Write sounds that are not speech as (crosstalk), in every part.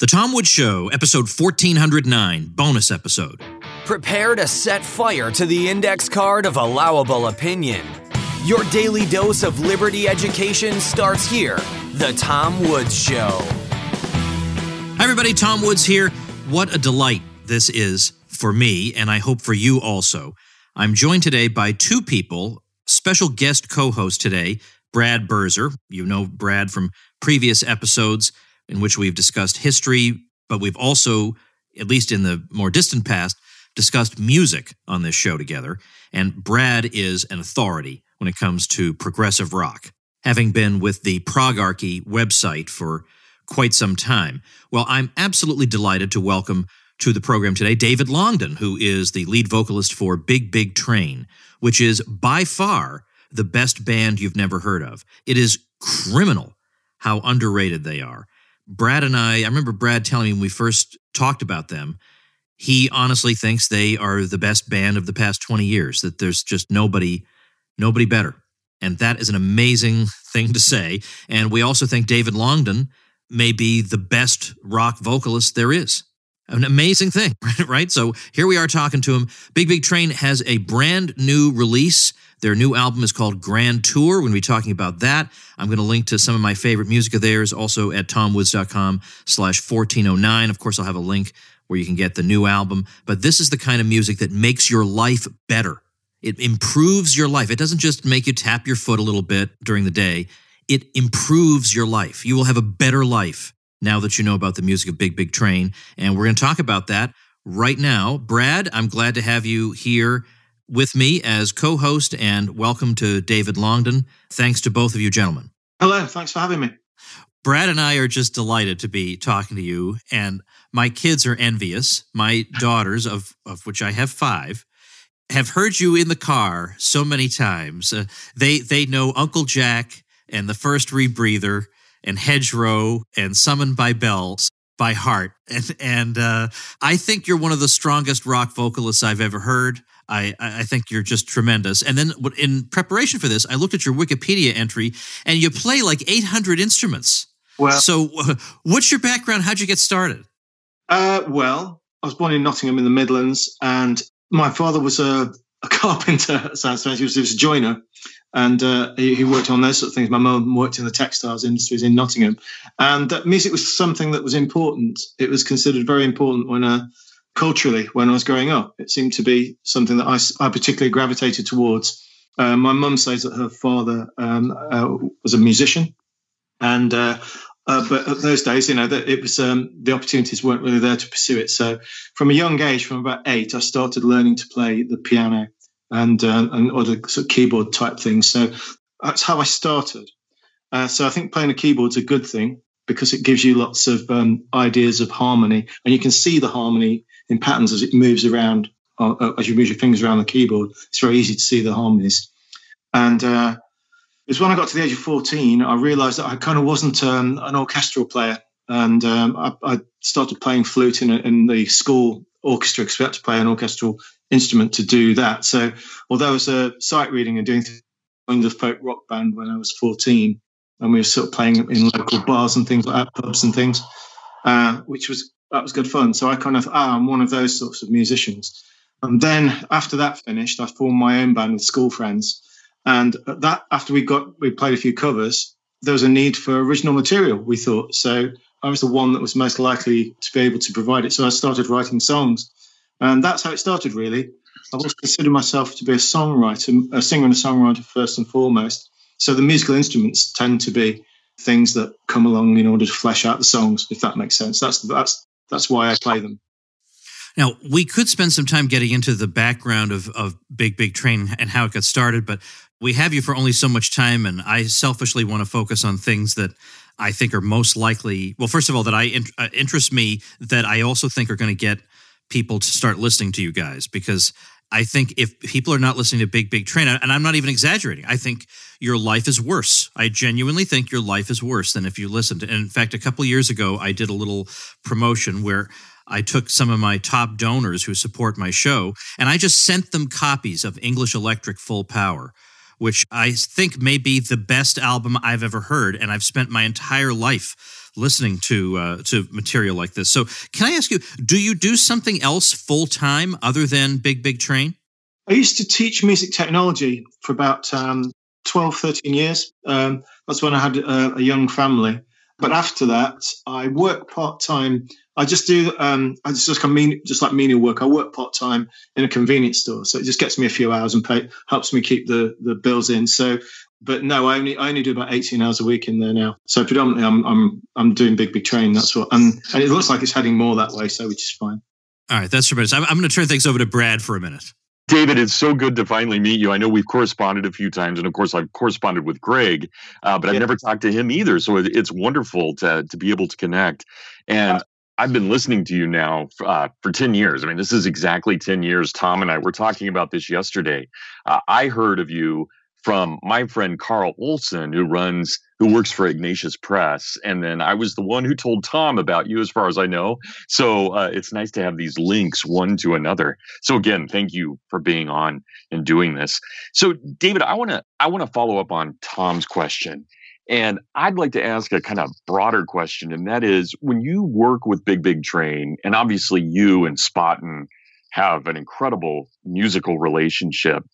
The Tom Woods Show, episode 1409, bonus episode. Prepare to set fire to the index card of allowable opinion. Your daily dose of liberty education starts here. The Tom Woods Show. Hi, everybody. Tom Woods here. What a delight this is for me, and I hope for you also. I'm joined today by two people, special guest co host today, Brad Birzer. You know Brad from previous episodes in which we've discussed history, but we've also, at least in the more distant past, discussed music on this show together. And Brad is an authority when it comes to progressive rock, having been with the Progarchy website for quite some time. Well, I'm absolutely delighted to welcome to the program today David Longdon, who is the lead vocalist for Big Big Train, which is by far the best band you've never heard of. It is criminal how underrated they are. Brad and I, I remember Brad telling me when we first talked about them, he honestly thinks they are the best band of the past 20 years, that there's just nobody, nobody better. And that is an amazing (laughs) thing to say. And we also think David Longdon may be the best rock vocalist there is. An amazing thing, (laughs) right? So here we are talking to him. Big Big Train has a brand new release their new album is called Grand Tour. We're going to be talking about that. I'm going to link to some of my favorite music of theirs also at tomwoods.com slash 1409. Of course, I'll have a link where you can get the new album. But this is the kind of music that makes your life better. It improves your life. It doesn't just make you tap your foot a little bit during the day. It improves your life. You will have a better life now that you know about the music of Big Big Train. And we're going to talk about that right now. Brad, I'm glad to have you here with me as co host, and welcome to David Longdon. Thanks to both of you, gentlemen. Hello, thanks for having me. Brad and I are just delighted to be talking to you, and my kids are envious. My daughters, of, of which I have five, have heard you in the car so many times. Uh, they they know Uncle Jack and the first rebreather and Hedgerow and Summoned by Bells by heart, and and uh, I think you're one of the strongest rock vocalists I've ever heard. I, I think you're just tremendous. And then in preparation for this, I looked at your Wikipedia entry, and you play like 800 instruments. Well, so what's your background? How'd you get started? Uh, well, I was born in Nottingham in the Midlands, and my father was a, a (laughs) carpenter. Sounds strange. He was a joiner, and uh, he, he, worked on those sort of things. My mum worked in the textiles industries in Nottingham, and uh, music was something that was important. It was considered very important when a culturally when I was growing up. It seemed to be something that I, I particularly gravitated towards. Uh, my mum says that her father um, uh, was a musician, and uh, uh but at those days, you know, that it was um, the opportunities weren't really there to pursue it. So, from a young age, from about eight, I started learning to play the piano and uh, and other sort of keyboard type things. So that's how I started. Uh, so I think playing a keyboard's a good thing because it gives you lots of um, ideas of harmony, and you can see the harmony in patterns as it moves around, uh, uh, as you move your fingers around the keyboard. It's very easy to see the harmonies. And uh, it was when I got to the age of 14, I realized that I kind of wasn't um, an orchestral player. And um, I, I, started playing flute in, in the school orchestra because we had to play an orchestral instrument to do that. So, although I was a sight reading and doing in the folk rock band when I was 14, and we were sort of playing in local bars and things like that, pubs and things, uh, which was that was good fun. So I kind of, ah, I'm one of those sorts of musicians. And then after that finished, I formed my own band with school friends. And that after we got we played a few covers, there was a need for original material. We thought so. I was the one that was most likely to be able to provide it. So I started writing songs, and that's how it started. Really, I've always considered myself to be a songwriter, a singer and a songwriter first and foremost. So the musical instruments tend to be things that come along in order to flesh out the songs, if that makes sense. That's that's that's why I play them. Now, we could spend some time getting into the background of, of Big Big Train and how it got started, but we have you for only so much time, and I selfishly want to focus on things that I think are most likely. Well, first of all, that I uh, interest me that I also think are going to get people to start listening to you guys because I think if people are not listening to Big Big Train, and I'm not even exaggerating, I think your life is worse. I genuinely think your life is worse than if you listened. And in fact, a couple years ago, I did a little promotion where I took some of my top donors who support my show, and I just sent them copies of English Electric Full Power, which I think may be the best album I've ever heard, and I've spent my entire life listening to uh, to material like this. So, can I ask you, do you do something else full time other than Big Big Train? I used to teach music technology for about um, 12, 13 years. Um, that's when I had a, a, young family. But after that, I work part time. I just do, um, I just, just, mean, just like menial work. I work part time in a convenience store. So it just gets me a few hours and pay, helps me keep the, the bills in. So, but no, I only, I only do about 18 hours a week in there now. So predominantly I'm, I'm, I'm doing big, big train. That's what, and, and it looks like it's heading more that way. So which is fine. All right. That's tremendous. I'm, I'm going to turn things over to Brad for a minute. David, it's so good to finally meet you. I know we've corresponded a few times, and of course, I've corresponded with Greg, uh, but I've never talked to him either. So it, it's wonderful to to be able to connect. And I've been listening to you now uh, for 10 years. I mean, this is exactly 10 years. Tom and I were talking about this yesterday. Uh, I heard of you from my friend Carl Olson, who runs, who works for Ignatius Press. And then I was the one who told Tom about you, as far as I know. So uh, it's nice to have these links one to another. So again, thank you for being on and doing this. So David, I want to I want to follow up on Tom's question. And I'd like to ask a kind of broader question, and that is when you work with Big Big Train, and obviously you and Spawton have an incredible musical relationship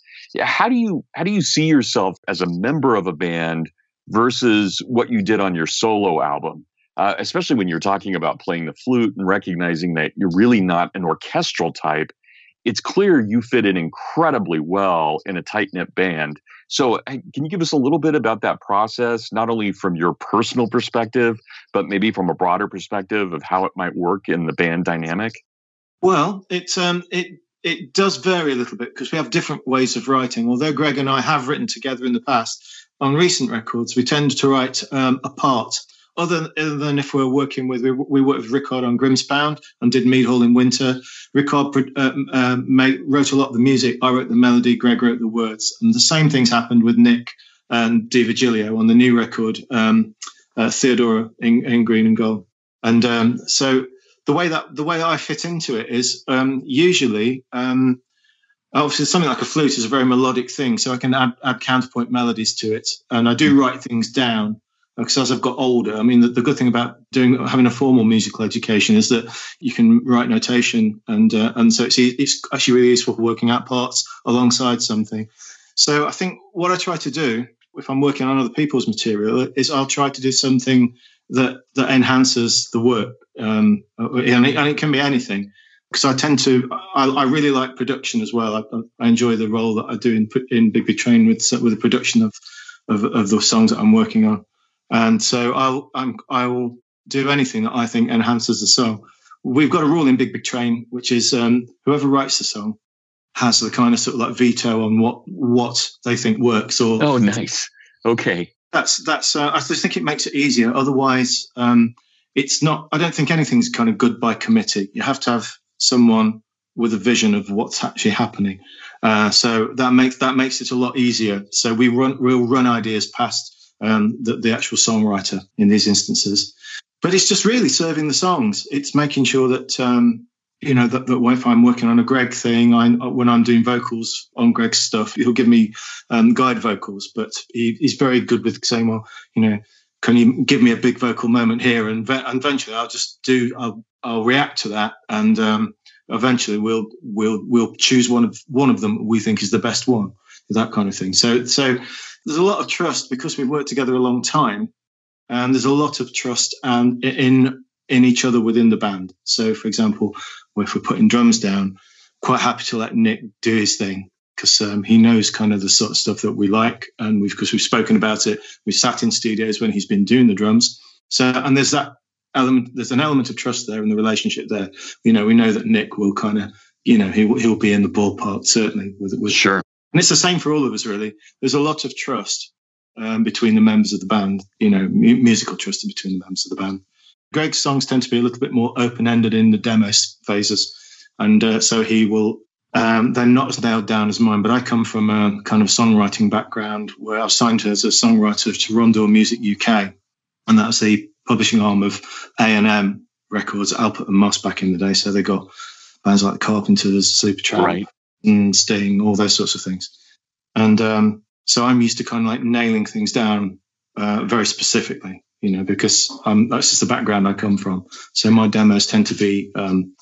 how do you how do you see yourself as a member of a band versus what you did on your solo album? Uh, especially when you're talking about playing the flute and recognizing that you're really not an orchestral type. It's clear you fit in incredibly well in a tight knit band. So, can you give us a little bit about that process, not only from your personal perspective, but maybe from a broader perspective of how it might work in the band dynamic? Well, it um, it it does vary a little bit because we have different ways of writing. Although Greg and I have written together in the past, on recent records, we tend to write um, apart. Other, other, than if we're working with, we, we worked with Rikard on Grimspound and did Meadhall in Winter. Rikard uh, uh, made, wrote a lot of the music. I wrote the melody. Greg wrote the words. And the same things happened with Nick and D'Virgilio on the new record, um, uh, Theodora in, in, Green and Gold. And um, so the way that the way I fit into it is um, usually um, obviously something like a flute is a very melodic thing, so I can add, add counterpoint melodies to it, and I do write things down because as I've got older, I mean, the, the, good thing about doing having a formal musical education is that you can write notation, and uh, and so it's it's actually really useful for working out parts alongside something. So I think what I try to do if I'm working on other people's material is I'll try to do something that that enhances the work, um, and, it, and, it, can be anything. Because I tend to, I, I, really like production as well. I, I, enjoy the role that I do in in Big Big Train with with the production of, of of the songs that I'm working on, and so I'll I'm, I will do anything that I think enhances the song. We've got a rule in Big Big Train, which is um, whoever writes the song has the kind of sort of like veto on what what they think works. Or oh, nice. Okay that's that's. Uh, I just think it makes it easier. Otherwise, um, it's not. I don't think anything's kind of good by committee. You have to have someone with a vision of what's actually happening. Uh, so that makes that makes it a lot easier. So we run we'll run ideas past um, the, the actual songwriter in these instances. But it's just really serving the songs. It's making sure that um, you know that, that if I'm working on a Greg thing, I, when I'm doing vocals on Greg's stuff, he'll give me um, guide vocals. But he, he's very good with saying, well, you know, can you give me a big vocal moment here? And, and eventually, I'll just do, I'll, I'll react to that, and um, eventually, we'll we'll we'll choose one of one of them we think is the best one, that kind of thing. So so there's a lot of trust because we've worked together a long time, and there's a lot of trust and in in each other within the band. So, for example, if we're putting drums down, quite happy to let Nick do his thing because um, he knows kind of the sort of stuff that we like, and we've because we've spoken about it. We've sat in studios when he's been doing the drums. So, and there's that element. There's an element of trust there in the relationship there. You know, we know that Nick will kind of, you know, he he'll be in the ballpark certainly with with sure. And it's the same for all of us, really. There's a lot of trust um, between the members of the band. You know, musical trust between the members of the band. Greg's songs tend to be a little bit more open ended in the demo phases. And uh, so he will, um, they're not as nailed down as mine, but I come from a kind of songwriting background where I was signed as a songwriter to Rondor Music UK. And that's the publishing arm of A&M Records, Alpert and Moss back in the day. So they got bands like the Carpenters, Supertramp, right. and Sting, all those sorts of things. And um, So I'm used to kind of like nailing things down uh, very specifically, you know, because um, that's just the background I come from. So my demos tend to be um,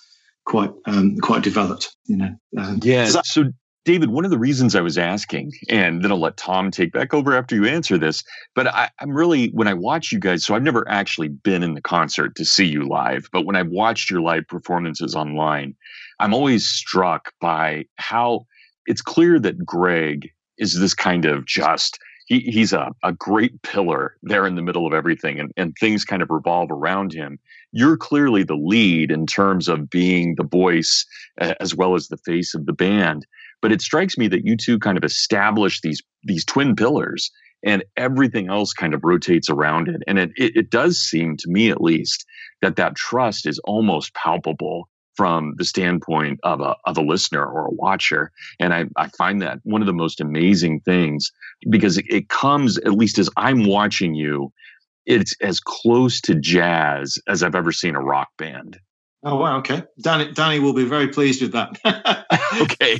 quite um, quite developed, you know. Um, yeah. That- so David, one of the reasons I was asking, and then I'll let Tom take back over after you answer this, but I, am really, when I watch you guys, so I've never actually been in the concert to see you live, but when I've watched your live performances online, I'm always struck by how it's clear that Greg is this kind of just he, he's a, a great pillar there in the middle of everything and, and things kind of revolve around him. You're clearly the lead in terms of being the voice as well as the face of the band but it strikes me that you two kind of establish these these twin pillars and everything else kind of rotates around it and it, it, it does seem to me at least that that trust is almost palpable from the standpoint of a, of a listener or a watcher. And I, I find that one of the most amazing things because it, it comes, at least as I'm watching you, it's as close to jazz as I've ever seen a rock band. Oh wow! Okay, Danny, Danny will be very pleased with that. (laughs) (laughs) okay,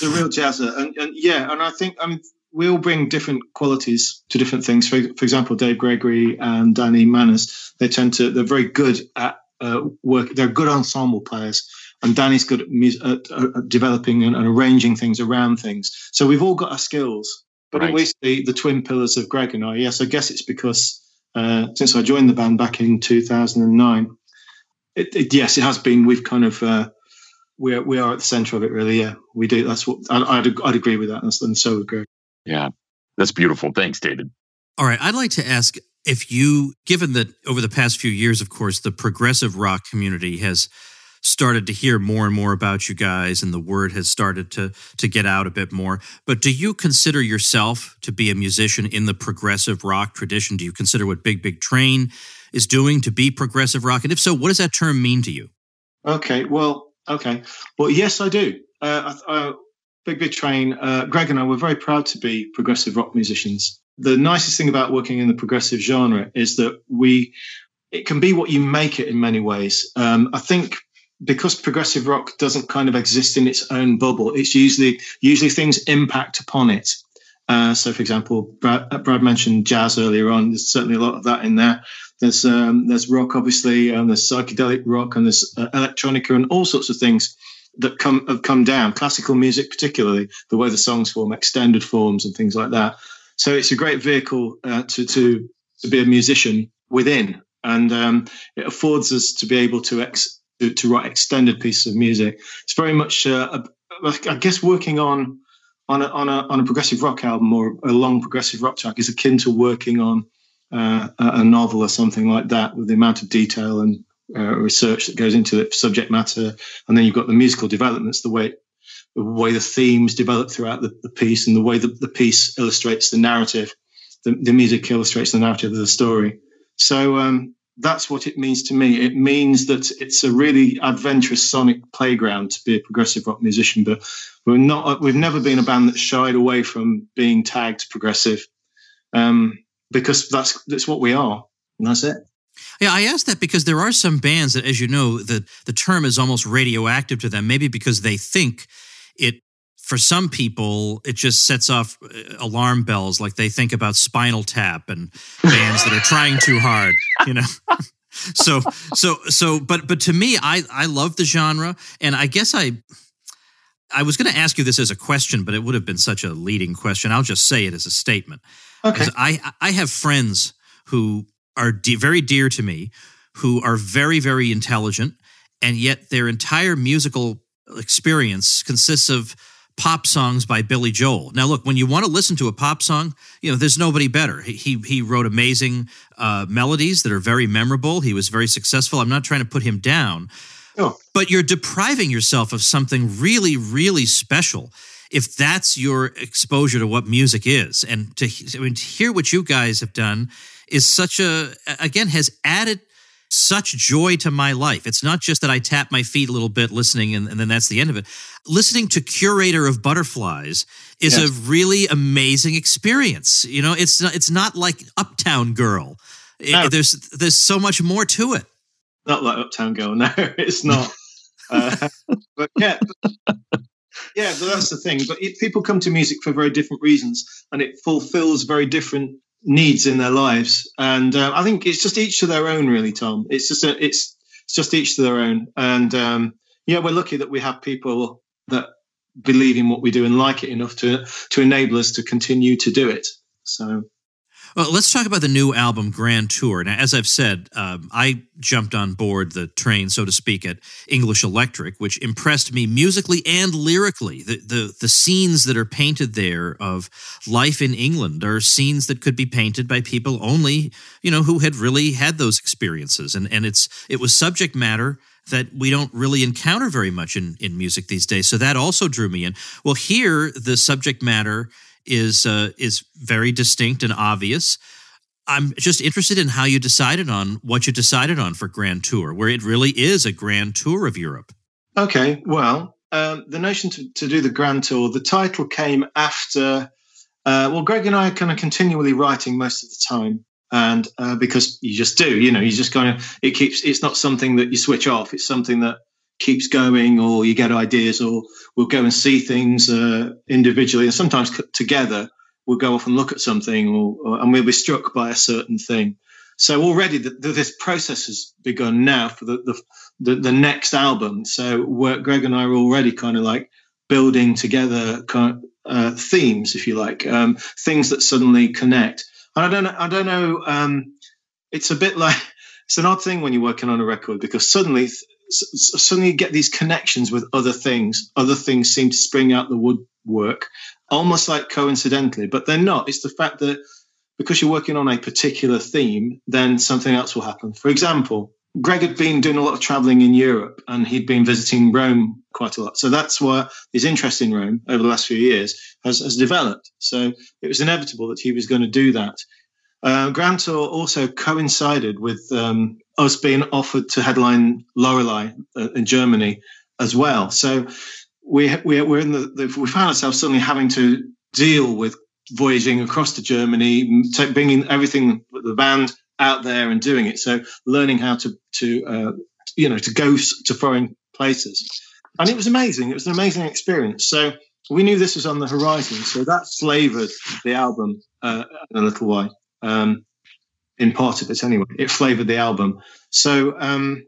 the real jazzer, and, and, yeah, and I think I mean we all bring different qualities to different things. For, for example, Dave Gregory and Danny Manners, they tend to they're very good at uh, work. They're good ensemble players, and Danny's good at, mu- at, at developing and, and, arranging things around things. So we've all got our skills. But right. always the, the twin pillars of Greg and I. Yes, I guess it's because uh, since I joined the band back in 2009, it, it, yes, it has been. We've kind of uh, we are, we are at the centre of it, really. Yeah, we do. That's what I, would I'd agree with that, and so would Greg. Yeah, that's beautiful. Thanks, David. All right, I'd like to ask if you, given that over the past few years, of course, the progressive rock community has started to hear more and more about you guys and the word has started to to get out a bit more but do you consider yourself to be a musician in the progressive rock tradition? Do you consider what big big train is doing to be progressive rock? And if so what does that term mean to you? Okay well okay. Well yes i do. Uh, uh, big big train uh, greg and i were very proud to be progressive rock musicians the nicest thing about working in the progressive genre is that we it can be what you make it in many ways. Um, I think because progressive rock doesn't kind of exist in its own bubble, it's usually usually things impact upon it. Uh, so, for example, Brad, uh, Brad, mentioned jazz earlier on. There's certainly a lot of that in there. There's um, there's rock, obviously, and there's psychedelic rock, and there's uh, electronica, and all sorts of things that come have come down. Classical music, particularly the way the songs form, extended forms, and things like that. So it's a great vehicle uh, to, to, to be a musician within. And um, it affords us to be able to, ex, to, to, write extended pieces of music. It's very much, uh, guess, working on on a, on a, on a progressive rock album or a long progressive rock track is akin to working on uh, a novel or something like that with the amount of detail and uh, research that goes into it, subject matter, and then you've got the musical developments, the way the way the themes develop throughout the, the piece and the way the, the piece illustrates the narrative. The, the, music illustrates the narrative of the story. So um, that's what it means to me. It means that it's a really adventurous sonic playground to be a progressive rock musician. But we're not. We've never been a band that shied away from being tagged progressive, um, because that's that's what we are, and that's it. Yeah, I asked that because there are some bands that, as you know, the the term is almost radioactive to them. Maybe because they think it for some people it just sets off uh, alarm bells like they think about spinal tap and bands that are trying too hard you know? (laughs) So so so but but to me i i love the genre and i guess i i was going to ask you this as a question but it would have been such a leading question. I'll just say it as a statement. Okay. I i have friends who are de- very dear to me who are very very intelligent and yet their entire musical experience consists of pop songs by Billy Joel. Now, look, when you want to listen to a pop song, you know, there's nobody better. He he wrote amazing uh, melodies that are very memorable. He was very successful. I'm not trying to put him down, oh. but you're depriving yourself of something really, really special if that's your exposure to what music is. And to, I mean, to hear what you guys have done is such a again has added such joy to my life. It's not just that I tap my feet a little bit listening and, and then that's the end of it. Listening to Curator of Butterflies is yes. a really amazing experience. You know, it's not, it's not like Uptown Girl. No. It, there's there's so much more to it. Not like Uptown Girl. No, (laughs) it's not. uh, but yeah, yeah, but that's the thing. But it, people come to music for very different reasons, and it fulfills very different needs in their lives. And uh, I think it's just each to their own, really, Tom. It's just a, it's it's just each to their own. And um, yeah, we're lucky that we have people that believe in what we do and like it enough to to enable us to continue to do it. So well, let's talk about the new album, Grand Tour. Now, as I've said, um, I jumped on board the train, so to speak, at English Electric, which impressed me musically and lyrically. The, the the scenes that are painted there of life in England are scenes that could be painted by people only, you know, who had really had those experiences, and and it's it was subject matter that we don't really encounter very much in in music these days. So that also drew me in. Well, here the subject matter is uh, is very distinct and obvious. I'm just interested in how you decided on what you decided on for Grand Tour, where it really is a grand tour of Europe. Okay, well, um, the notion to, to do the Grand Tour, the title came after. Uh, well, Greg and I are kind of continually writing most of the time, and uh, because you just do, you know, you just kind of it keeps. It's not something that you switch off. It's something that keeps going or you get ideas or we'll go and see things uh, individually. And sometimes together we'll go off and look at something or, or, and we'll be struck by a certain thing. So already the, the, this process has begun now for the, the, the next album. So greg and i are already kind of like building together kind of, uh, themes if you like um, things that suddenly connect. And i don't know i don't know um, it's a bit like (laughs) it's an odd thing when you're working on a record because suddenly suddenly you get these connections with other things. Other things seem to spring out the woodwork, almost like coincidentally, but they're not. It's the fact that because you're working on a particular theme, then something else will happen. For example, Greg had been doing a lot of traveling in Europe and he'd been visiting Rome quite a lot. So that's why his interest in Rome over the last few years has, has developed. So it was inevitable that he was going to do that. Uh, Grand Tour also coincided with um, us being offered to headline Lorelei uh, in Germany as well. So we, we we're in the, the, we found ourselves suddenly having to deal with voyaging across to Germany, bringing everything the band out there and doing it. So learning how to to uh, you know to go to foreign places, and it was amazing. It was an amazing experience. So we knew this was on the horizon. So that flavoured the album uh, in a little way. Um, in part of it anyway. It flavored the album. So um,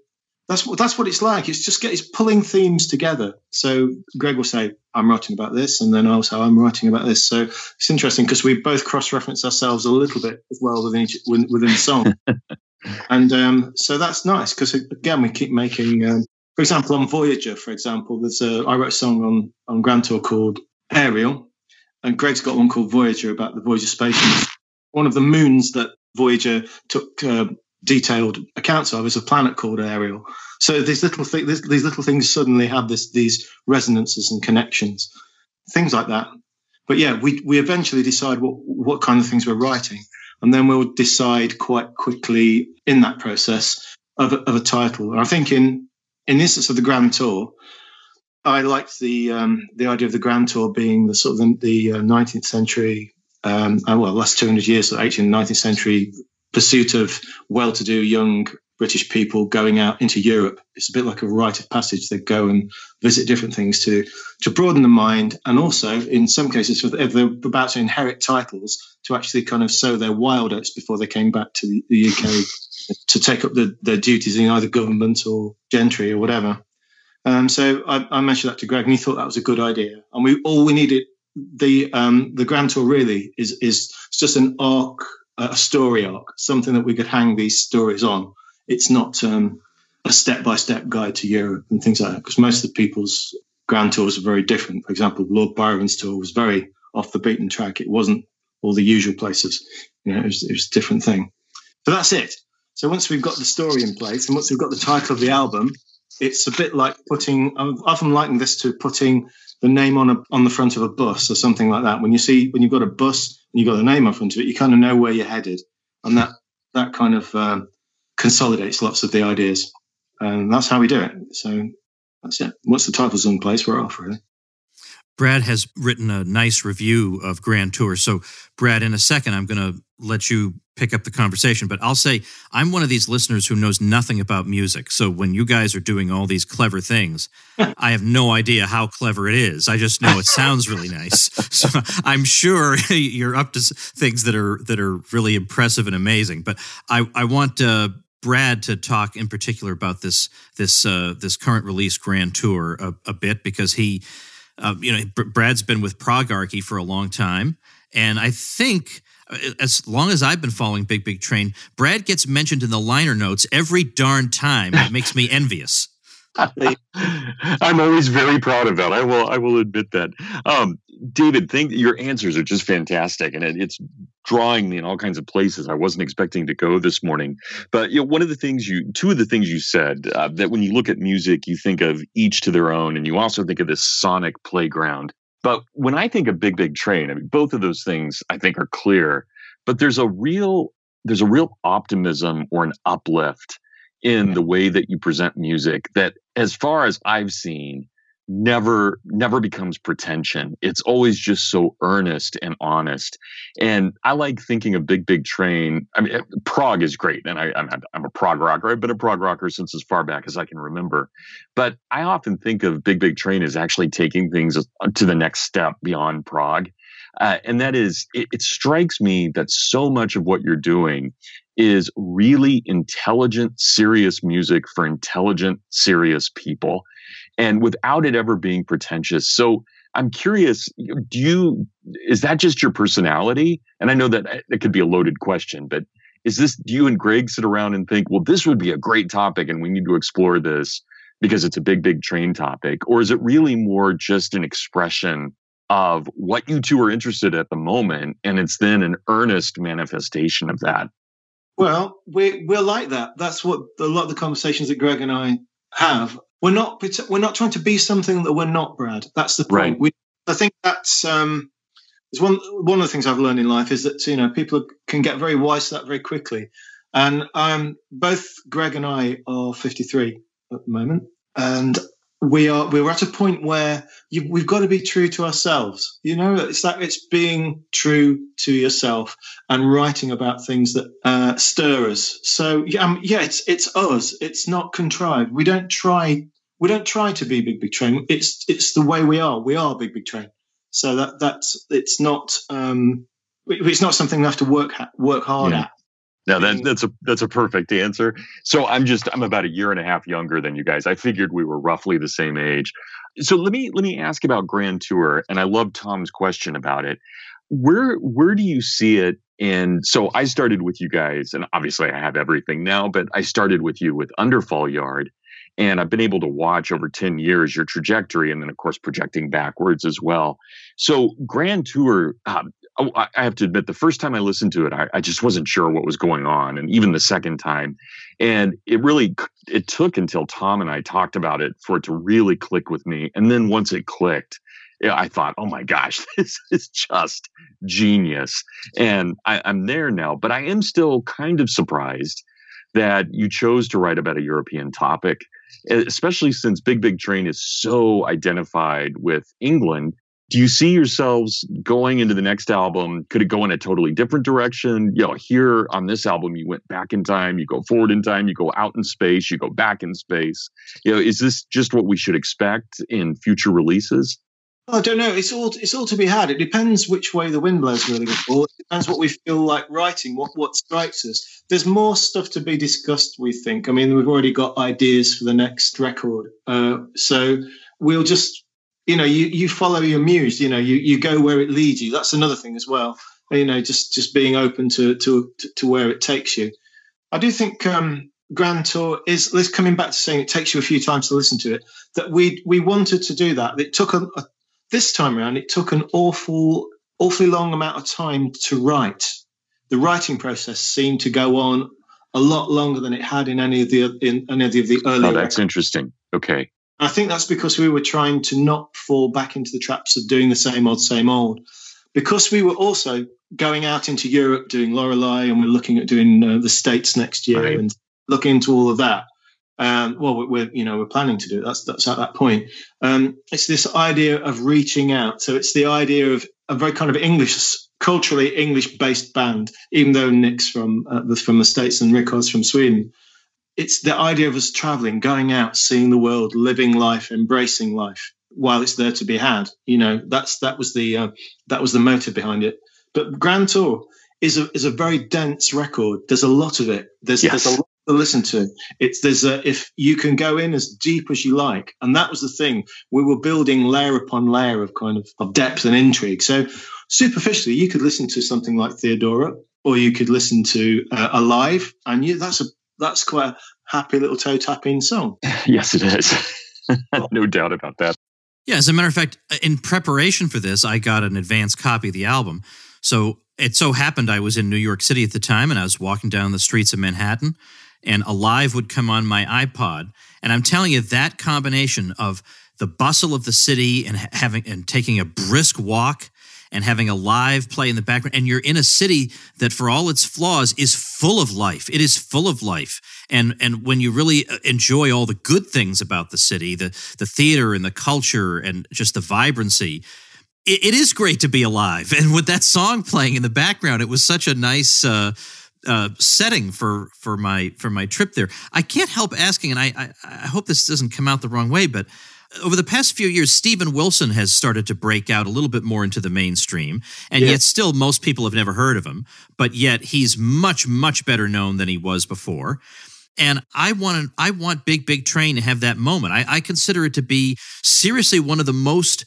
that's what that's what it's like. It's just get, it's pulling themes together. So Greg will say, "I'm writing about this," and then I'll say, "I'm writing about this." So it's interesting because we both cross-reference ourselves a little bit as well within each, within the song, (laughs) and um, so that's nice because again we keep making. Um, for example, on Voyager, for example, there's a I wrote a song on on Grand Tour called Ariel, and Greg's got one called Voyager about the Voyager space. One of the moons that Voyager took uh, detailed accounts of is a planet called Ariel. So these little th- these little things suddenly have this these resonances and connections, things like that. But yeah, we we eventually decide what what kind of things we're writing, and then we'll decide quite quickly in that process of a, of a title. And I think in in the instance of the Grand Tour, I liked the um, the idea of the Grand Tour being the sort of the, uh, 19th century um, uh, well, last 200 years, so 18th and 19th century pursuit of well-to-do young British people going out into Europe. It's a bit like a rite of passage. They go and visit different things to to broaden the mind, and also in some cases, if they're about to inherit titles, to actually kind of sow their wild oats before they came back to the, the UK to take up the, their duties in either government or gentry or whatever. Um, so I, I, mentioned that to Greg, and he thought that was a good idea. And we all we needed the um, the Grand Tour really is is just an arc, a story arc, something that we could hang these stories on. It's not um, a step by step guide to Europe and things like that, because most of the people's Grand Tours are very different. For example, Lord Byron's tour was very off the beaten track. It wasn't all the usual places. You know, it was, it was a different thing. So that's it. So once we've got the story in place and once we've got the title of the album, it's a bit like putting. I've often likened this to putting the name on a on the front of a bus or something like that. When you see when you've got a bus and you've got the name on front of it, you kind of know where you're headed, and that that kind of um, consolidates lots of the ideas, and that's how we do it. So that's it. Once the title's in place, we're off really. Brad has written a nice review of Grand Tour. So, Brad, in a second, I'm going to let you pick up the conversation. But I'll say I'm one of these listeners who knows nothing about music. So, when you guys are doing all these clever things, (laughs) I have no idea how clever it is. I just know it sounds really nice. (laughs) So, I'm sure (laughs) you're up to things that are that are really impressive and amazing. But I, I want uh, Brad to talk in particular about this this uh, this current release Grand Tour a, a bit because he uh, you know, Brad's been with Progarchy for a long time, and I think uh, as long as I've been following Big Big Train, Brad gets mentioned in the liner notes every darn time. It makes me (laughs) envious. (laughs) I'm always very proud of that. I will. I will admit that. Um, David, think your answers are just fantastic, and it, it's drawing me in all kinds of places I wasn't expecting to go this morning. But you know, one of the things you, two of the things you said uh, that when you look at music, you think of each to their own, and you also think of this sonic playground. But when I think of Big Big Train, I mean, both of those things I think are clear. But there's a real there's a real optimism or an uplift in the way that you present music that as far as i've seen never never becomes pretension. It's always just so earnest and honest. And i like thinking of big big train. I mean prog is great and I, I'm, I'm a prog rocker. I've been a prog rocker since as far back as i can remember. But i often think of big big train as actually taking things to the next step beyond prog. Uh, and that is it, it strikes me that so much of what you're doing is really intelligent, serious music for intelligent, serious people, and without it ever being pretentious. So I'm curious, do you, is that just your personality? And I know that uh, it could be a loaded question, but is this, do you and Greg sit around and think, well, this would be a great topic and we need to explore this because it's a big, big train topic? Or is it really more just an expression of what you two are interested at the moment and it's then an earnest manifestation of that well, we're we're like that. That's what a lot of the conversations that Greg and I have. We're not we're not trying to be something that we're not, Brad. That's the point. Right. We, I think that's um, is one one of the things I've learned in life is that you know people can get very wise to that very quickly. And um, both Greg and I are 53 at the moment, and we are we're at a point where you, we've got to be true to ourselves. You know it's that it's being true to yourself and writing about things that uh, stir us. So um, yeah it's it's us. It's not contrived. We don't try we don't try to be big big train. It's it's the way we are. We are big big train. So that that's it's not um it's not something we have to work work hard yeah. at now that, mm. that's a that's a perfect answer. So I'm just I'm about a year and a half younger than you guys. I figured we were roughly the same age. So let me let me ask about Grand Tour, and I love Tom's question about it. Where where do you see it? And so I started with you guys, and obviously I have everything now, but I started with you with Underfall Yard, and I've been able to watch over 10 years your trajectory and then, of course, projecting backwards as well. So, Grand Tour, oh, Oh, I have to admit, the first time I listened to it, I, I, just wasn't sure what was going on. And even the second time. And it really, it took until Tom and I talked about it for it to really click with me. And then once it clicked, I thought, oh my gosh, (laughs) this is just genius. And I, I'm there now, but I am still kind of surprised that you chose to write about a European topic especially since Big Big Train is so identified with England. Do you see yourselves going into the next album? Could it go in a totally different direction? You know, here on this album, you went back in time, you go forward in time, you go out in space, you go back in space. You know, is this just what we should expect in future releases? I don't know. It's all it's all to be had. It depends which way the wind blows, really. It depends what we feel like writing, what what strikes us. There's more stuff to be discussed. We think. I mean, we've already got ideas for the next record, uh, so we'll just, you know, you you follow your muse. You know, you you go where it leads you. That's another thing as well. You know, just just being open to to to where it takes you. I do think um, Grand Tour is. Let's coming back to saying it takes you a few times to listen to it. That we we wanted to do that. It took a, a this time around, it took an awful, awfully long amount of time to write. The writing process seemed to go on a lot longer than it had in any of the in any of the earlier. Oh, that's interesting. Okay. I think that's because we were trying to not fall back into the traps of doing the same old, same old. Because we were also going out into Europe doing Lorelei, and we're looking at doing uh, the States next year right. and looking into all of that. Um, well, we're you know we're planning to do it. That's that's at that point. Um, it's this idea of reaching out. So it's the idea of a very kind of English, culturally English-based band. Even though Nick's from uh, the, from the states and Rikard's from Sweden, it's the idea of us traveling, going out, seeing the world, living life, embracing life while it's there to be had. You know, that's that was the uh, that was the motive behind it. But Grand Tour is a is a very dense record. There's a lot of it. There's yes. there's a lot to listen to. It's there's a if you can go in as deep as you like, and that was the thing. We were building layer upon layer of kind of, of depth and intrigue. So superficially, you could listen to something like Theodora, or you could listen to uh, Alive, and you that's a that's quite a happy little toe tapping song. (laughs) yes, it is. (laughs) no doubt about that. Yeah, as a matter of fact, uh, in preparation for this, I got an advance copy of the album. So it so happened I was in New York City at the time and I was walking down the streets of Manhattan and Alive would come on my iPod. And I'm telling you, that combination of the bustle of the city and having and taking a brisk walk and having Alive play in the background and you're in a city that for all its flaws is full of life. It is full of life. And and when you really uh, enjoy all the good things about the city the the theater and the culture and just the vibrancy it, it is great to be alive. (laughs) And with that song playing in the background it was such a nice uh, uh, setting for for my for my trip there. I can't help asking, and I, I, I hope this doesn't come out the wrong way, but over the past few years, Steven Wilson has started to break out a little bit more into the mainstream, and yeah. yet still most people have never heard of him. But yet he's much much better known than he was before. And I want I want Big Big Train to have that moment. I, I consider it to be seriously one of the most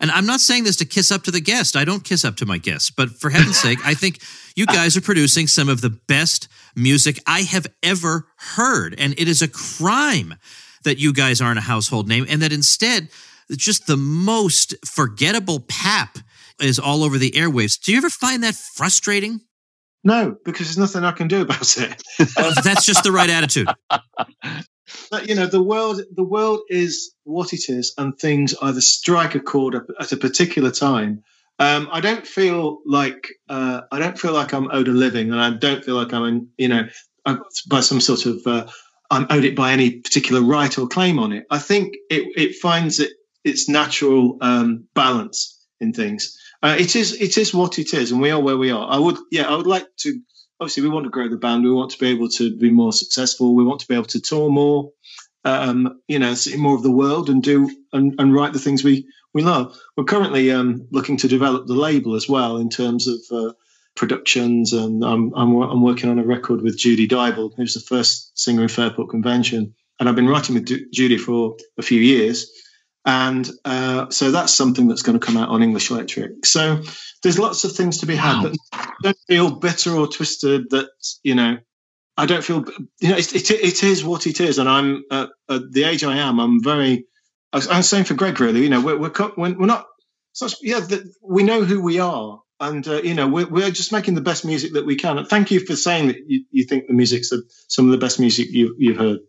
and I'm not saying this to kiss up to the guest. I don't kiss up to my guests, but for heaven's sake, I think you (laughs) guys are producing some of the best music I have ever heard. And it is a crime that you guys aren't a household name and that instead, just the most forgettable pap is all over the airwaves. Do you ever find that frustrating? No, because there's nothing I can do about it. That's just the right attitude. (laughs) But, you know, the world the world is what it is, and things either strike a chord at a particular time. Um, I don't feel like uh, I don't feel like I'm owed a living, and I don't feel like I'm, in, you know, by some sort of uh, I'm owed it by any particular right or claim on it. I think it, it finds it its natural um, balance in things. Uh, it is it is what it is, and we are where we are. I would yeah, I would like to obviously we want to grow the band. We want to be able to be more successful. We want to be able to tour more, um, you know, see more of the world and do and, and write the things we we love. We're currently um, looking to develop the label as well in terms of uh, productions, and I'm, I'm, I'm working on a record with Judy Dyble, who's the first singer in Fairport Convention, and I've been writing with Judy for a few years. And uh, so that's something that's going to come out on English Electric. So there's lots of things to be had, wow. but don't feel bitter or twisted that, you know, I don't feel, you know, it, it, it is what it is. And I'm uh, at the age I am, I'm very, I'm saying for Greg, really, you know, we're, we're, we're not, such, yeah, the, we know who we are. And, uh, you know, we're, we're just making the best music that we can. And thank you for saying that you, you think the music's the, some of the best music you, you've heard.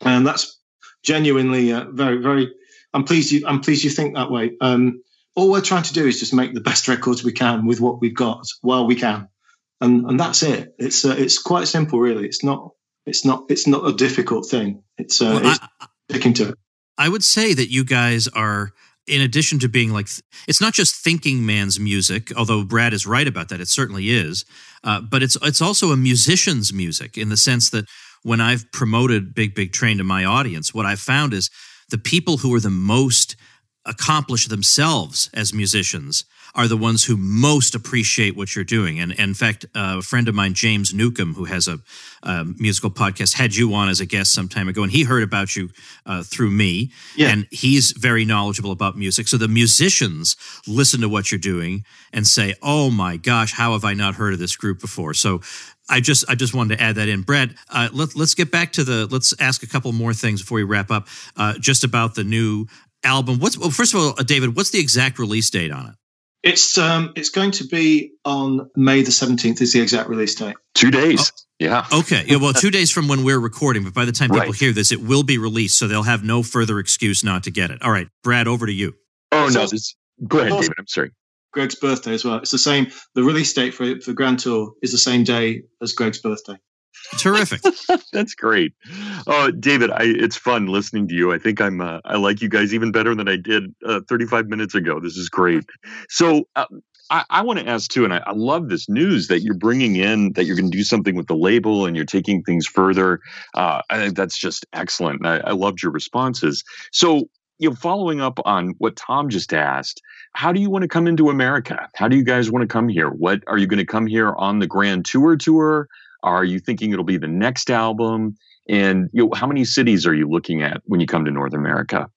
And that's genuinely uh, very, very, I'm pleased you. I'm pleased you think that way. Um, all we're trying to do is just make the best records we can with what we've got while we can, and and that's it. It's uh, it's quite simple, really. It's not it's not it's not a difficult thing. It's, uh, well, it's I, sticking to it. I would say that you guys are. In addition to being like, it's not just thinking man's music, although Brad is right about that. It certainly is, uh, but it's it's also a musician's music in the sense that when I've promoted Big Big Train to my audience, what I've found is the people who are the most accomplished themselves as musicians are the ones who most appreciate what you're doing. And, and in fact, uh, a friend of mine, James Newcomb, who has a, a, musical podcast, had you on as a guest some time ago, and he heard about you uh, through me. Yeah. And he's very knowledgeable about music. So the musicians listen to what you're doing and say, "Oh my gosh, how have I not heard of this group before?" So I just I just wanted to add that in, Brett. Uh, let, us get back to the. Let's ask a couple more things before we wrap up. Uh, just about the new album. What's well, first of all, uh, David? What's the exact release date on it? It's um it's going to be on May the seventeenth. Is the exact release date? Two days. Oh. Yeah. Okay. Yeah. Well, two days from when we're recording, but by the time people right. hear this, it will be released, so they'll have no further excuse not to get it. All right, Brad, over to you. Oh no, this, go ahead, David. I'm sorry. Greg's birthday as well. It's the same. The release date for for Grand Tour is the same day as Greg's birthday. Terrific. (laughs) That's great. Uh, David, I, it's fun listening to you. I think I'm uh, I like you guys even better than I did uh, 35 minutes ago. This is great. So uh, I, I want to ask too, and I, I, love this news that you're bringing in that you're going to do something with the label and you're taking things further. Uh, I think that's just excellent. I, I loved your responses. So you know, following up on what Tom just asked, how do you want to come into America? How do you guys want to come here? What are you going to come here on the Grand Tour tour? Are you thinking it'll be the next album? And you know, how many cities are you looking at when you come to North America?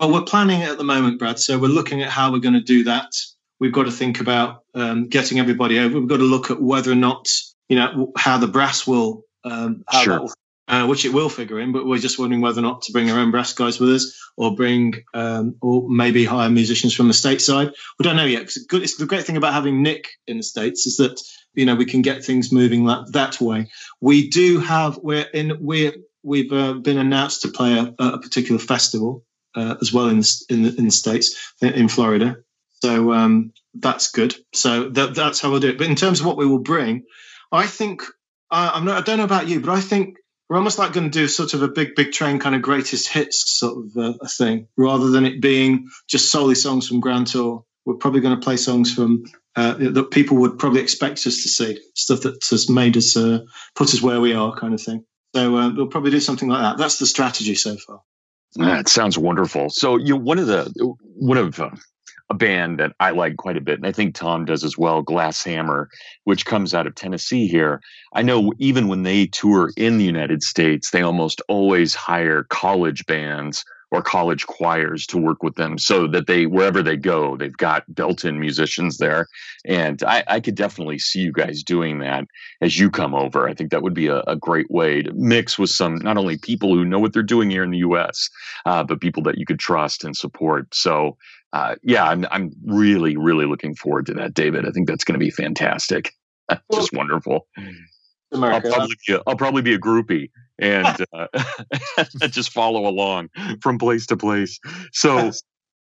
Well, we're planning at the moment, Brad. So we're looking at how we're going to do that. We've got to think about um, getting everybody over. We've got to look at whether or not, you know, how the brass will, um, sure. Will, uh, which it will figure in. But we're just wondering whether or not to bring our own brass guys with us, or bring, um, or maybe hire musicians from the stateside. We don't know yet. It's, good, it's the great thing about having Nick in the states is that you know we can get things moving that that way. We do have we're in we're we've uh, been announced to play a, a particular festival uh, as well in in the, in the states in Florida. So um, that's good. So that, that's how we'll do it. But in terms of what we will bring, I think uh, I'm not. I don't know about you, but I think we're almost like going to do sort of a big, big train kind of greatest hits sort of uh, a thing, rather than it being just solely songs from Grand Tour. We're probably going to play songs from uh, that people would probably expect us to see, stuff that has made us uh, put us where we are, kind of thing. So uh, we'll probably do something like that. That's the strategy so far. That sounds wonderful. So you know, one of the one of uh, a band that I like quite a bit, and I think Tom does as well, Glass Hammer, which comes out of Tennessee here. I know even when they tour in the United States, they almost always hire college bands or college choirs to work with them so that they wherever they go they've got built-in musicians there. And I, I could definitely see you guys doing that as you come over. I think that would be a, a great way to mix with some not only people who know what they're doing here in the us uh, but people that you could trust and support. So uh, yeah I'm, I'm really really looking forward to that david i think that's going to be fantastic (laughs) just wonderful America. I'll probably be a, I'll probably be a groupie and (laughs) uh, (laughs) just follow along from place to place. So,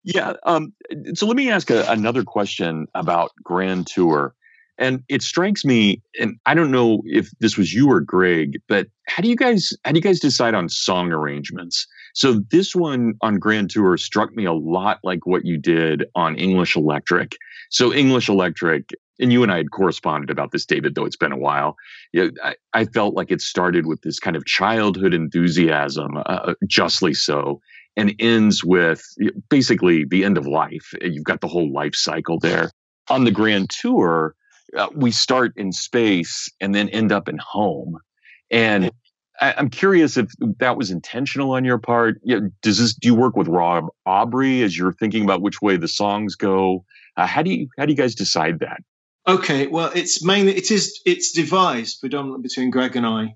yeah. Um, so let me ask a, another question about Grand Tour. And it strikes me, and I don't know if this was you or Greg, but how do you guys how do you guys decide on song arrangements? So this one on Grand Tour struck me a lot like what you did on English Electric. So English Electric, and you and I had corresponded about this, David, though it's been a while. I, I, felt like it started with this kind of childhood enthusiasm, uh, uh justly so, and ends with basically the end of life. You've got the whole life cycle there. On the grand tour, uh, we start in space and then end up in home. And I, am curious if that was intentional on your part. You know, does this do you work with Rob Aubrey as you're thinking about which way the songs go? Uh, how do you how do you guys decide that? Okay, well, it's mainly it is it's devised predominantly between Greg and I,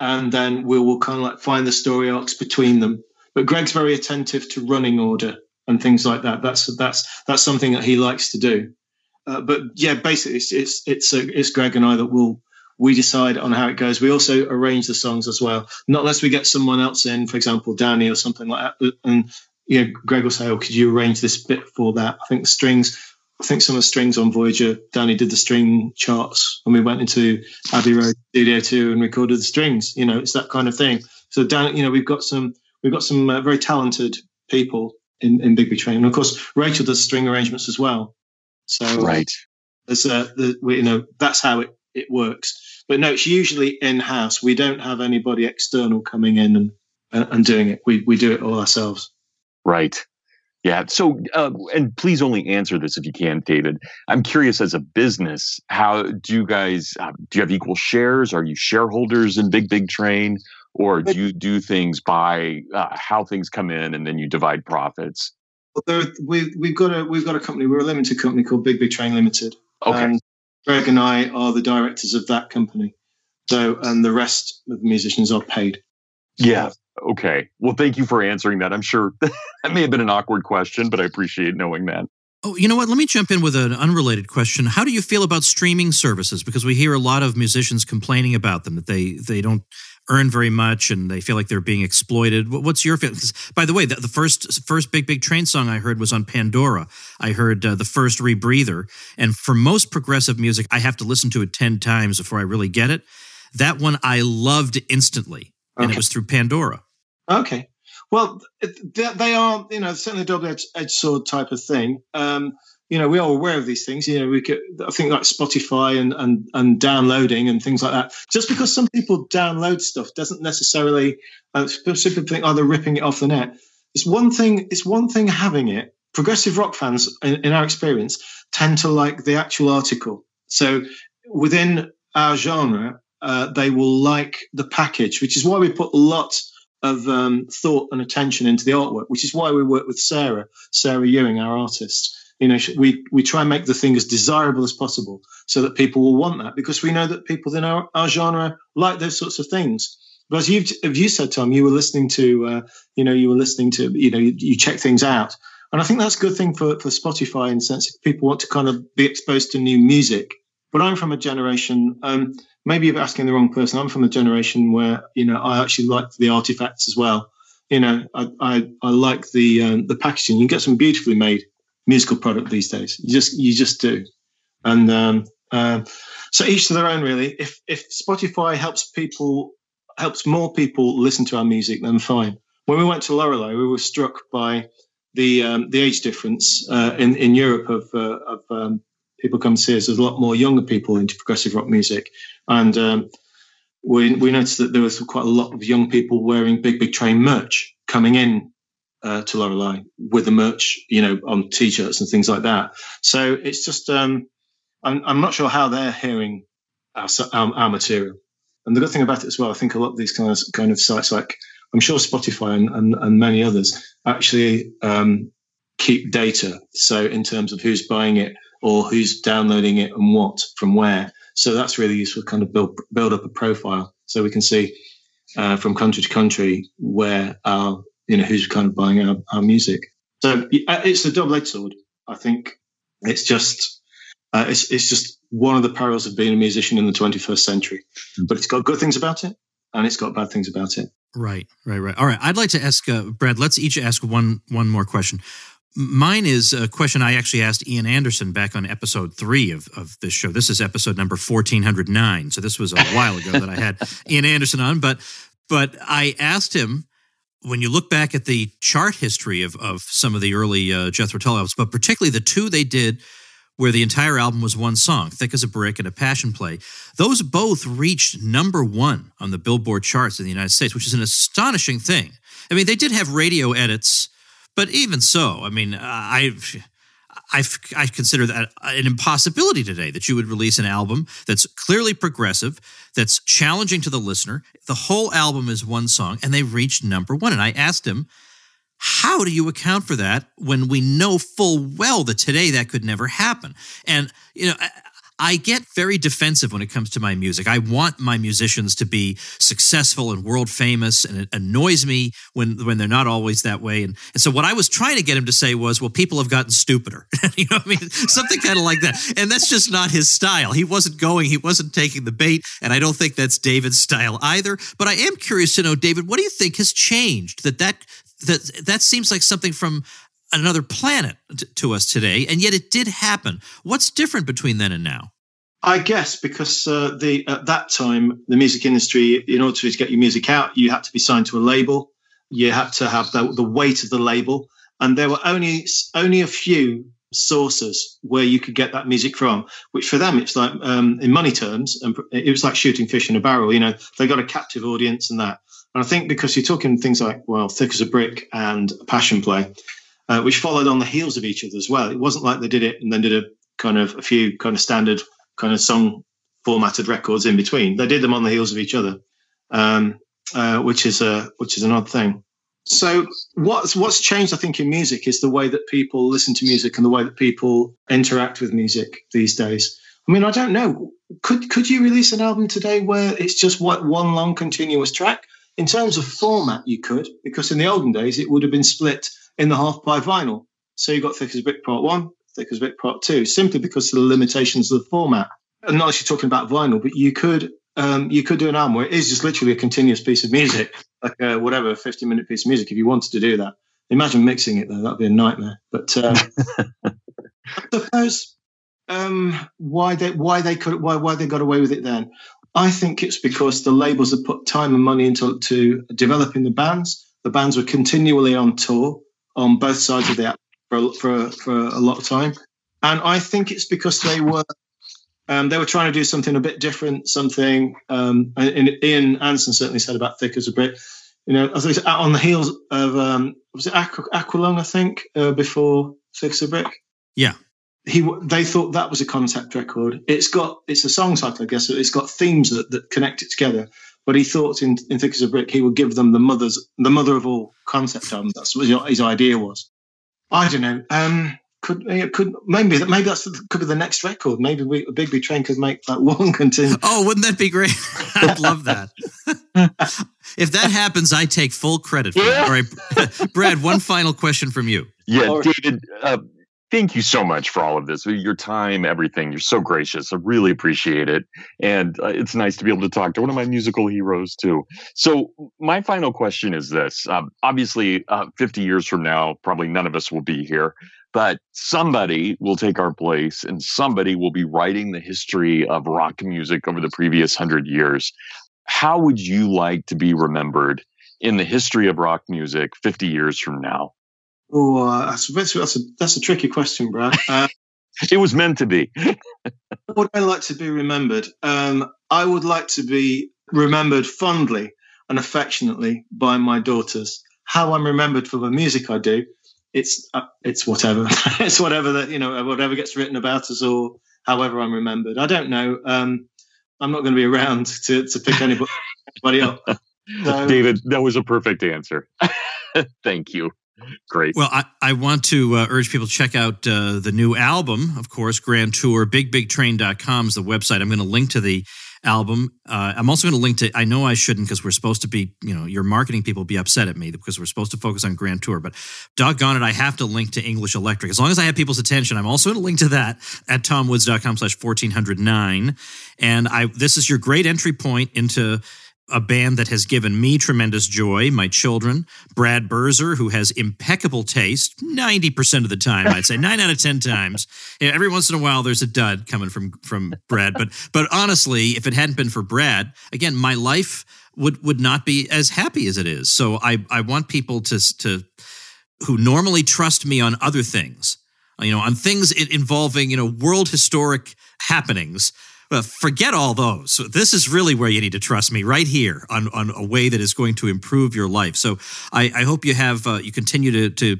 and then we will kind of like find the story arcs between them. But Greg's very attentive to running order and things like that. That's that's that's something that he likes to do. Uh, but yeah, basically, it's it's it's, uh, it's Greg and I that will we decide on how it goes. We also arrange the songs as well, not unless we get someone else in, for example, Danny or something like that. And yeah, Greg will say, "Oh, could you arrange this bit for that?" I think the strings I think some of the strings on Voyager, Danny did the string charts when we went into Abbey Road Studio 2 and recorded the strings. You know, it's that kind of thing. So Dan, you know, we've got some we've got some uh, very talented people in, in Big Big Train. And of course, Rachel does string arrangements as well. So right, there's uh, the, we, you know that's how it it works. But no, it's usually in house. We don't have anybody external coming in and and doing it. We we do it all ourselves. Right. Yeah. So, uh, and please only answer this if you can, David. I'm curious as a business, how do you guys, uh, do you have equal shares? Are you shareholders in Big Big Train? Or do you do things by uh, how things come in and then you divide profits? Well, there, we, we've got a we've got a company. We're a limited company called Big Big Train Limited. Okay. Greg and I are the directors of that company. So, and the rest of the musicians are paid. Yeah. Okay. Well, thank you for answering that. I'm sure (laughs) that may have been an awkward question, but I appreciate knowing that. Oh, you know what? Let me jump in with an unrelated question. How do you feel about streaming services? Because we hear a lot of musicians complaining about them that they they don't earn very much and they feel like they're being exploited. What's your feeling? By the way, the, the, first first Big Big Train song I heard was on Pandora. I heard uh, the first Rebreather, and for most progressive music, I have to listen to it ten times before I really get it. That one I loved instantly, and it was through Pandora. Okay. Well, they they are, you know, certainly a double-edged edged sword type of thing. Um, you know, we are aware of these things. You know, we could, I think like Spotify and, and, and downloading and things like that. Just because some people download stuff doesn't necessarily, uh, think, oh, they're ripping it off the net. It's one thing, it's one thing having it. Progressive rock fans, in, in our experience, tend to like the actual article. So within our genre, uh, they will like the package, which is why we put a lot of um, thought and attention into the artwork, which is why we work with Sarah, Sarah Ewing, our artist. You know, we we try and make the thing as desirable as possible, so that people will want that, because we know that people in our, our genre like those sorts of things. But as you've you said, Tom, you were listening to, uh, you know, you were listening to, you know, you, you check things out, and I think that's a good thing for for Spotify in the sense if people want to kind of be exposed to new music. But I'm from a generation. Um, maybe you're asking the wrong person. I'm from a generation where you know I actually like the artifacts as well. You know, I I, I like the um, the packaging. You get some beautifully made musical product these days. You just you just do, and um, um, so each to their own. Really, if if Spotify helps people helps more people listen to our music, then fine. When we went to Lorelei, we were struck by the um, the age difference uh, in in Europe of uh, of um, people come to see us. There's a lot more younger people into progressive rock music, and um, we we noticed that there was quite a lot of young people wearing Big Big Train merch coming in uh, to Lorelei with the merch, you know, on t-shirts and things like that. So it's just um, I'm I'm not sure how they're hearing our, our our material. And the good thing about it as well, I think a lot of these kind of kind of sites like I'm sure Spotify and, and, and many others actually um, keep data. So in terms of who's buying it or who's downloading it and what from where. So that's really useful kind of build build up a profile so we can see uh, from country to country where our you know who's kind of buying our, our music. So uh, it's a double edged sword. I think it's just uh, it's it's just one of the perils of being a musician in the 21st century. But it's got good things about it and it's got bad things about it. Right, right, right. All right. I'd like to ask uh, Brad. Let's each ask one one more question. Mine is a question I actually asked Ian Anderson back on episode three of, of this show. This is episode number fourteen hundred nine. So this was a while ago that I had (laughs) Ian Anderson on. But but I asked him when you look back at the chart history of of some of the early uh, Jethro Tull albums, but particularly the two they did where the entire album was one song, Thick as a Brick and a Passion Play. Those both reached number one on the Billboard charts in the United States, which is an astonishing thing. I mean, they did have radio edits, but even so, I mean, I. I, I consider that an impossibility today that you would release an album that's clearly progressive, that's challenging to the listener. The whole album is one song, and they reached number one. And I asked him, how do you account for that when we know full well that today that could never happen? And, you know, I, get very defensive when it comes to my music. I want my musicians to be successful and world famous, and it annoys me when when they're not always that way. And, and so what I was trying to get him to say was, "Well, people have gotten stupider." (laughs) you know, what I mean, something kind of like that. And that's just not his style. He wasn't going. He wasn't taking the bait, and I don't think that's David's style either. But I am curious to know, David, what do you think has changed that that that that seems like something from another planet to us today, and yet it did happen. What's different between then and now? I guess because uh, the at that time the music industry, in order to get your music out, you had to be signed to a label. You had to have the, the weight of the label, and there were only only a few sources where you could get that music from. Which for them, it's like um, in money terms, and it was like shooting fish in a barrel. You know, they got a captive audience and that. And I think because you're talking things like well, thick as a brick and passion play, uh, which followed on the heels of each other as well. It wasn't like they did it and then did a kind of a few kind of standard kind of song formatted records in between. They did them on the heels of each other, um, uh, which is a which is an odd thing. So what's what's changed, I think, in music is the way that people listen to music and the way that people interact with music these days. I mean, I don't know. Could could you release an album today where it's just what one long continuous track? In terms of format, you could, because in the olden days it would have been split in the half by vinyl. So you got Thick as a Brick Part One, Thick as a Brick Part Two, simply because of the limitations of the format. And not actually talking about vinyl, but you could um, you could do an album where it is just literally a continuous piece of music, like a, whatever, a 50 minute piece of music, if you wanted to do that. Imagine mixing it though, that'd be a nightmare. But um, (laughs) I suppose um, why they why they could why why they got away with it then. I think it's because the labels have put time and money into to developing the bands. The bands were continually on tour on both sides of the app for, for, for a lot of time. And I think it's because they were um, they were trying to do something a bit different, something. Um, and Ian Anderson certainly said about Thick as a Brick. You know, I said, on the heels of um, was it Aqu- Aqualung, I think, uh, before Thick as a Brick. Yeah, he they thought that was a concept record. It's got it's a song cycle, I guess. It's got themes that, that connect it together. But he thought in, in Thick as a Brick, he would give them the mother's the mother of all concept albums. That's what his idea was. I don't know. Um, could it could maybe maybe that's could be the next record. Maybe we a Big Big Train could make that one (laughs) continue. Oh, wouldn't that be great? (laughs) I'd love that. (laughs) if that happens, I take full credit for it. All right, Brad. One final question from you. Yeah, David. Uh, thank you so much for all of this, your time, everything. You're so gracious. I really appreciate it, and uh, it's nice to be able to talk to one of my musical heroes too. So, my final question is this: um, obviously, uh, 50 years from now, probably none of us will be here but somebody will take our place and somebody will be writing the history of rock music over the previous hundred years. How would you like to be remembered in the history of rock music 50 years from now? Oh, uh, that's, that's, a, that's a tricky question, Brad. (laughs) Uh, it was meant to be. would I like to be remembered? Um, I would like to be remembered fondly and affectionately by my daughters. How I'm remembered for the music I do it's uh, it's whatever (laughs) it's whatever that you know whatever gets written about us or however I'm remembered. I don't know. Um, I'm not going to be around (laughs) to to pick anybody, anybody up. So, David, that was a perfect answer. Thank you. Great. Well, I, I want to uh, urge people to check out uh, the new album, of course, Grand Tour. BigBigTrain.com is the website. I'm going to link to the album. Uh, I'm also going to link to. I know I shouldn't because we're supposed to be, you know, your marketing people be upset at me because we're supposed to focus on Grand Tour. But doggone it, I have to link to English Electric as long as I have people's attention. I'm also going to link to that at fourteen hundred nine. And I this is your great entry point into a band that has given me tremendous joy, my children, Brad Birzer, who has impeccable taste 90% of the time, I'd say (laughs) 9 out of 10 times. Know, every once in a while there's a dud coming from from Brad, but but honestly, if it hadn't been for Brad, again, my life would would not be as happy as it is. So I I want people to to who normally trust me on other things, you know, on things involving, you know, world historic happenings well, forget all those. This is really where you need to trust me, right here, on, on a way that is going to improve your life. So I, I hope you have uh, you continue to to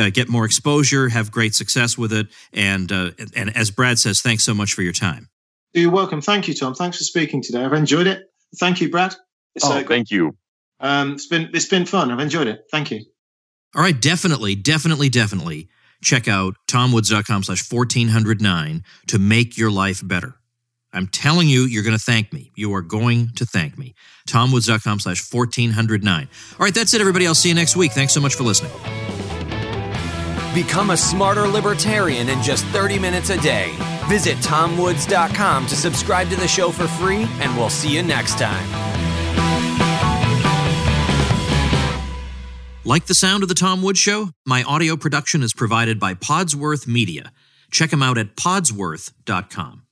uh, get more exposure, have great success with it, and uh, and as Brad says, thanks so much for your time. You're welcome. Thank you, Tom. Thanks for speaking today. I've enjoyed it. Thank you, Brad. It's, oh, uh, thank you. Um, it's been it's been fun. I've enjoyed it. Thank you. All right, definitely, definitely, definitely check out tomwoods.com slash 1409 to make your life better. I'm telling you, you're going to thank me. You are going to thank me. TomWoods.com slash 1409. All right, that's it, everybody. I'll see you next week. Thanks so much for listening. Become a smarter libertarian in just 30 minutes a day. Visit TomWoods.com to subscribe to the show for free, and we'll see you next time. Like the sound of The Tom Woods Show? My audio production is provided by Podsworth Media. Check them out at podsworth.com.